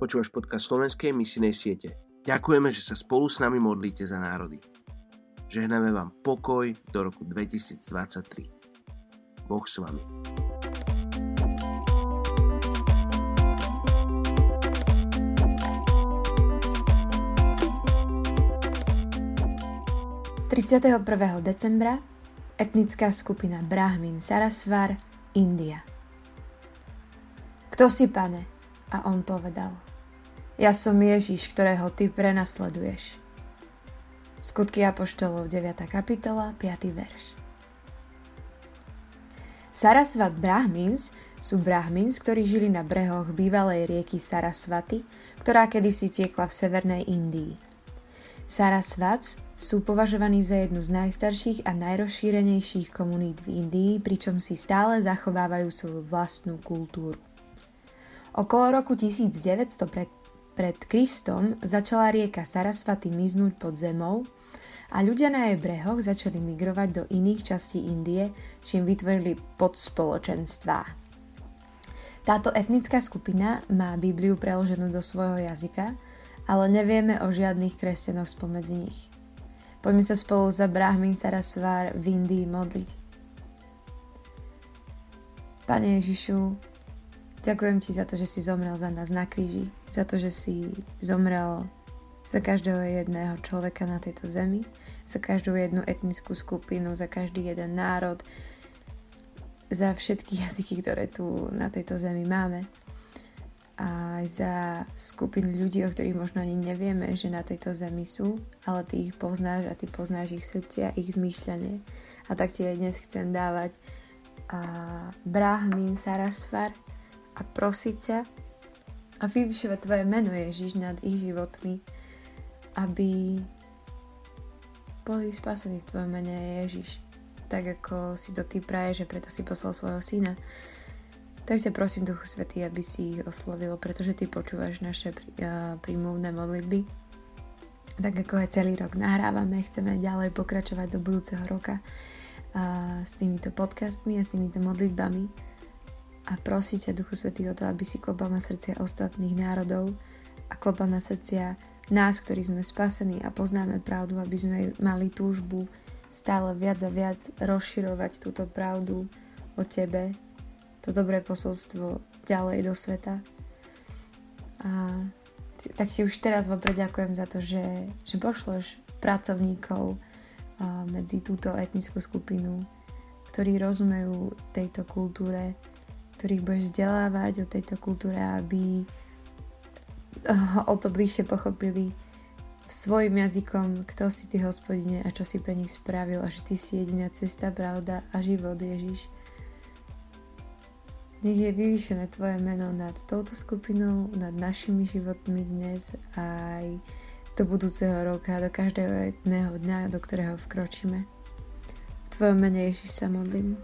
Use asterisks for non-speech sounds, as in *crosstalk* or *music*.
Počúvaš podcast slovenskej misijnej siete. Ďakujeme, že sa spolu s nami modlíte za národy. Žehname vám pokoj do roku 2023. Boh s vami. ...31. decembra etnická skupina Brahmin Sarasvar, India. Kto si, pane? A on povedal, ja som Ježiš, ktorého ty prenasleduješ. Skutky Apoštolov 9. kapitola 5. verš. Sarasvat Brahmins sú Brahmins, ktorí žili na brehoch bývalej rieky Sarasvaty, ktorá kedysi tiekla v severnej Indii. Sarasvats sú považovaní za jednu z najstarších a najrozšírenejších komunít v Indii, pričom si stále zachovávajú svoju vlastnú kultúru. Okolo roku 1900 pred, pred Kristom začala rieka Sarasvaty miznúť pod zemou a ľudia na jej brehoch začali migrovať do iných častí Indie, čím vytvorili podspoločenstvá. Táto etnická skupina má Bibliu preloženú do svojho jazyka, ale nevieme o žiadnych kresťanoch spomedzi nich. Poďme sa spolu za Brahmin Sarasvar v Indii modliť. Pane Ježišu, Ďakujem ti za to, že si zomrel za nás na kríži, za to, že si zomrel za každého jedného človeka na tejto zemi, za každú jednu etnickú skupinu, za každý jeden národ, za všetky *laughs* jazyky, ktoré tu na tejto zemi máme. Aj za skupiny ľudí, o ktorých možno ani nevieme, že na tejto zemi sú, ale ty ich poznáš a ty poznáš ich srdcia, ich zmýšľanie. A tak ti aj dnes chcem dávať a Brahmin Sarasvar, a prosiť ťa a vyvyšovať Tvoje meno Ježiš nad ich životmi, aby boli spasení v Tvojom mene Ježiš. Tak ako si to Ty praje, že preto si poslal svojho syna. Tak ťa prosím, Duchu Svetý, aby si ich oslovil, pretože Ty počúvaš naše prímluvné modlitby. Tak ako aj celý rok nahrávame, chceme ďalej pokračovať do budúceho roka a s týmito podcastmi a s týmito modlitbami a prosiť ťa, Duchu Svetý, o to, aby si klopal na srdcia ostatných národov a klopal na srdcia nás, ktorí sme spasení a poznáme pravdu, aby sme mali túžbu stále viac a viac rozširovať túto pravdu o tebe, to dobré posolstvo ďalej do sveta. A tak ti už teraz vopred ďakujem za to, že, že pošleš pracovníkov medzi túto etnickú skupinu, ktorí rozumejú tejto kultúre, ktorých budeš vzdelávať o tejto kultúre, aby o to bližšie pochopili svojim jazykom, kto si ty hospodine a čo si pre nich spravil a že ty si jediná cesta, pravda a život Ježiš. Nech je vyvýšené Tvoje meno nad touto skupinou, nad našimi životmi dnes aj do budúceho roka, do každého jedného dňa, do ktorého vkročíme. V Tvojom mene Ježiš sa modlím.